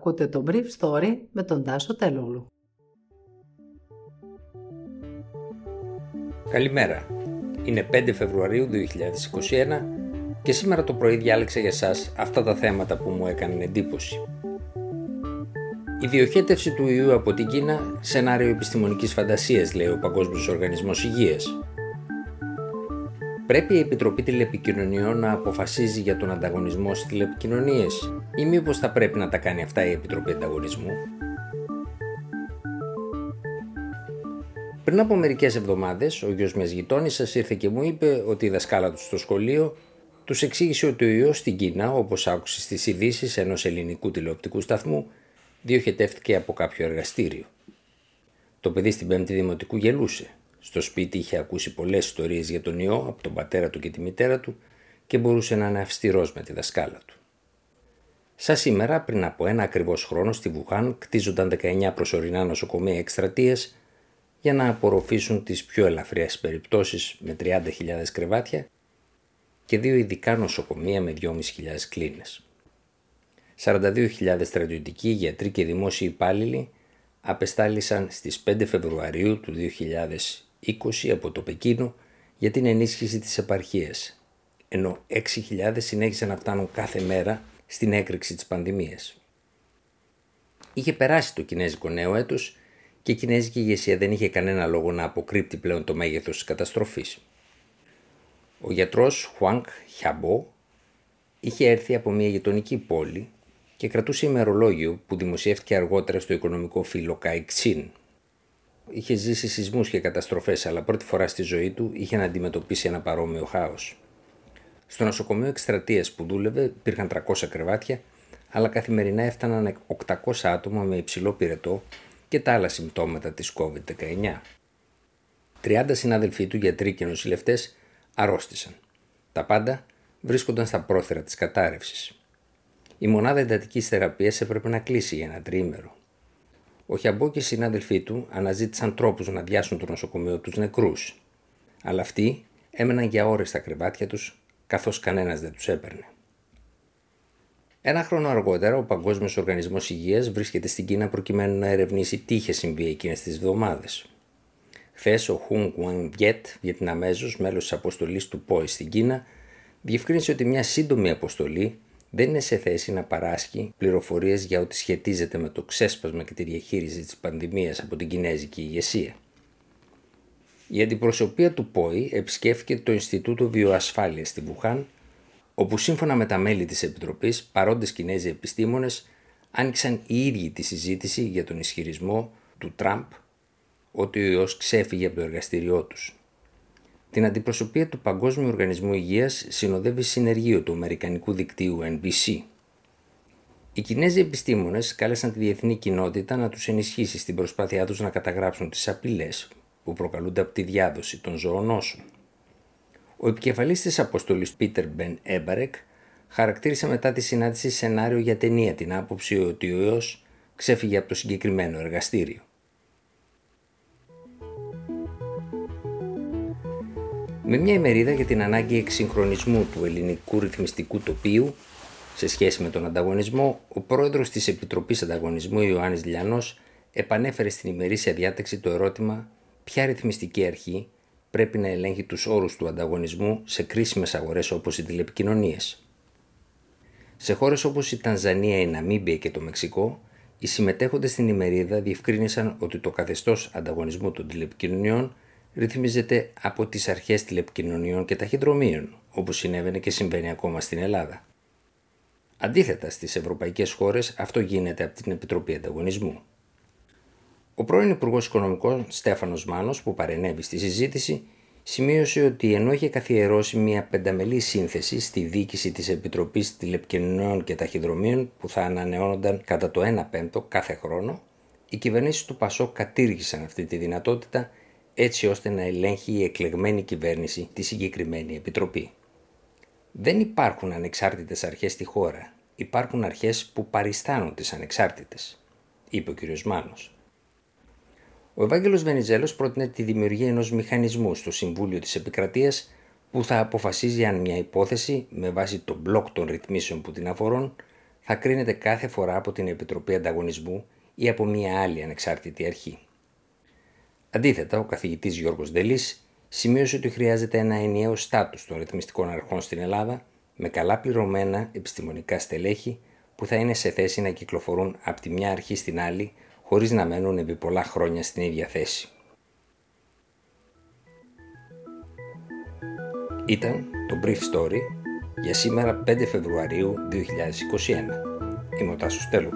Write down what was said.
Ακούτε το Brief Story με τον Τάσο Τελούλου. Καλημέρα. Είναι 5 Φεβρουαρίου 2021 και σήμερα το πρωί διάλεξα για σας αυτά τα θέματα που μου έκαναν εντύπωση. Η διοχέτευση του ιού από την Κίνα, σενάριο επιστημονικής φαντασίας λέει ο Παγκόσμιος Οργανισμός Υγείας. Πρέπει η Επιτροπή Τηλεπικοινωνιών να αποφασίζει για τον ανταγωνισμό στις τηλεπικοινωνίες ή μήπως θα πρέπει να τα κάνει αυτά η Επιτροπή Ανταγωνισμού; Πριν από μερικές εβδομάδες, ο γιος μιας γειτόνι σας ήρθε και μου είπε ότι η δασκάλα του στο σχολείο τους εξήγησε ότι ο ιός στην Κίνα, όπως άκουσες στι ειδήσεις ενός ελληνικού τηλεοπτικού σταθμού, διοχετεύτηκε από κάποιο εργαστήριο. Το παιδί στην Πέμπτη Δημοτικού γελούσε. Στο σπίτι είχε ακούσει πολλές ιστορίες για τον ιό από τον πατέρα του και τη μητέρα του και μπορούσε να είναι αυστηρός με τη δασκάλα του. Σα σήμερα, πριν από ένα ακριβώς χρόνο, στη Βουχάν κτίζονταν 19 προσωρινά νοσοκομεία εκστρατεία για να απορροφήσουν τις πιο ελαφριές περιπτώσεις με 30.000 κρεβάτια και δύο ειδικά νοσοκομεία με 2.500 κλίνες. 42.000 στρατιωτικοί, γιατροί και δημόσιοι υπάλληλοι απεστάλησαν στις 5 Φεβρουαρίου του 2020 από το Πεκίνο για την ενίσχυση της επαρχίας, ενώ 6.000 συνέχισαν να φτάνουν κάθε μέρα στην έκρηξη της πανδημίας. Είχε περάσει το κινέζικο νέο έτος και η κινέζικη ηγεσία δεν είχε κανένα λόγο να αποκρύπτει πλέον το μέγεθος της καταστροφής. Ο γιατρός Χουάνκ Χιαμπό είχε έρθει από μια γειτονική πόλη και κρατούσε ημερολόγιο που δημοσιεύτηκε αργότερα στο οικονομικό φύλλο Καϊξίν. Είχε ζήσει σεισμούς και καταστροφές, αλλά πρώτη φορά στη ζωή του είχε να αντιμετωπίσει ένα παρόμοιο χάος. Στο νοσοκομείο εκστρατείας που δούλευε υπήρχαν 300 κρεβάτια, αλλά καθημερινά έφταναν 800 άτομα με υψηλό πυρετό και τα άλλα συμπτώματα της COVID-19. 30 συνάδελφοί του, γιατροί και νοσηλευτές, αρρώστησαν. Τα πάντα βρίσκονταν στα πρόθυρα της κατάρρευσης. Η μονάδα εντατικής θεραπείας έπρεπε να κλείσει για ένα τρίμερο. Ο Χιαμπό και οι συνάδελφοί του αναζήτησαν τρόπους να διάσουν το νοσοκομείο τους νεκρούς. Αλλά αυτοί έμεναν για ώρες στα κρεβάτια τους καθώς κανένας δεν τους έπαιρνε. Ένα χρόνο αργότερα, ο Παγκόσμιος Οργανισμός Υγείας βρίσκεται στην Κίνα προκειμένου να ερευνήσει τι είχε συμβεί εκείνες τις εβδομάδες. Χθες, ο Χουν Κουαν Βιετ, Βιετναμέζο, μέλος της αποστολής του ΠΟΕ στην Κίνα, διευκρίνησε ότι μια σύντομη αποστολή δεν είναι σε θέση να παράσχει πληροφορίες για ό,τι σχετίζεται με το ξέσπασμα και τη διαχείριση της πανδημίας από την Κινέζικη ηγεσία. Η αντιπροσωπεία του ΠΟΗ επισκέφθηκε το Ινστιτούτο Βιοασφάλειας στη Βουχάν, όπου σύμφωνα με τα μέλη της Επιτροπής, παρόντες Κινέζοι επιστήμονες άνοιξαν οι ίδιοι τη συζήτηση για τον ισχυρισμό του Τραμπ ότι ο ιός ξέφυγε από το εργαστήριό τους. Την αντιπροσωπεία του Παγκόσμιου Οργανισμού Υγείας συνοδεύει συνεργείο του Αμερικανικού δικτύου NBC. Οι Κινέζοι επιστήμονες κάλεσαν τη διεθνή κοινότητα να τους ενισχύσει στην προσπάθειά τους να καταγράψουν τις απειλές που προκαλούνται από τη διάδοση των ζωονόσων. Ο επικεφαλής της αποστολής Πίτερ Μπεν Έμπαρεκ χαρακτήρισε μετά τη συνάντηση σενάριο για ταινία την άποψη ότι ο ιός ξέφυγε από το συγκεκριμένο εργαστήριο. Με μια ημερίδα για την ανάγκη εξυγχρονισμού του ελληνικού ρυθμιστικού τοπίου σε σχέση με τον ανταγωνισμό, ο πρόεδρος της Επιτροπής Ανταγωνισμού Ιωάννης Λιανός επανέφερε στην ημερήσια διάταξη το ερώτημα ποια ρυθμιστική αρχή πρέπει να ελέγχει τους όρους του ανταγωνισμού σε κρίσιμες αγορές όπως οι τηλεπικοινωνίες; Σε χώρες όπως η Τανζανία, η Ναμίμπια και το Μεξικό, οι συμμετέχοντες στην ημερίδα διευκρίνησαν ότι το καθεστώς ανταγωνισμού των τηλεπικοινωνιών ρυθμίζεται από τις αρχές τηλεπικοινωνιών και ταχυδρομείων, όπως συνέβαινε και συμβαίνει ακόμα στην Ελλάδα. Αντίθετα, στις ευρωπαϊκές χώρες αυτό γίνεται από την Επιτροπή Ανταγωνισμού. Ο πρώην Υπουργός Οικονομικών Στέφανος Μάνος, που παρενέβη στη συζήτηση, σημείωσε ότι ενώ είχε καθιερώσει μια πενταμελή σύνθεση στη διοίκηση της Επιτροπής Τηλεπικοινωνιών και Ταχυδρομείων που θα ανανεώνονταν κατά το 1 πέμπτο κάθε χρόνο, οι κυβερνήσεις του Πασό κατήργησαν αυτή τη δυνατότητα έτσι ώστε να ελέγχει η εκλεγμένη κυβέρνηση τη συγκεκριμένη επιτροπή. Δεν υπάρχουν ανεξάρτητες αρχές στη χώρα. Υπάρχουν αρχές που παριστάνουν τις ανεξάρτητες, είπε ο κ. Μάνος. Ο Ευάγγελος Βενιζέλος πρότεινε τη δημιουργία ενός μηχανισμού στο Συμβούλιο της Επικρατείας που θα αποφασίζει αν μια υπόθεση με βάση το μπλοκ των ρυθμίσεων που την αφορούν θα κρίνεται κάθε φορά από την Επιτροπή Ανταγωνισμού ή από μια άλλη ανεξάρτητη αρχή. Αντίθετα, ο καθηγητής Γιώργος Δελής σημείωσε ότι χρειάζεται ένα ενιαίο στάτους των ρυθμιστικών αρχών στην Ελλάδα με καλά πληρωμένα επιστημονικά στελέχη που θα είναι σε θέση να κυκλοφορούν από τη μια αρχή στην άλλη χωρίς να μένουν επί πολλά χρόνια στην ίδια θέση. Ήταν το Brief Story για σήμερα 5 Φεβρουαρίου 2021. Είμαι ο Τάσος Τέλου.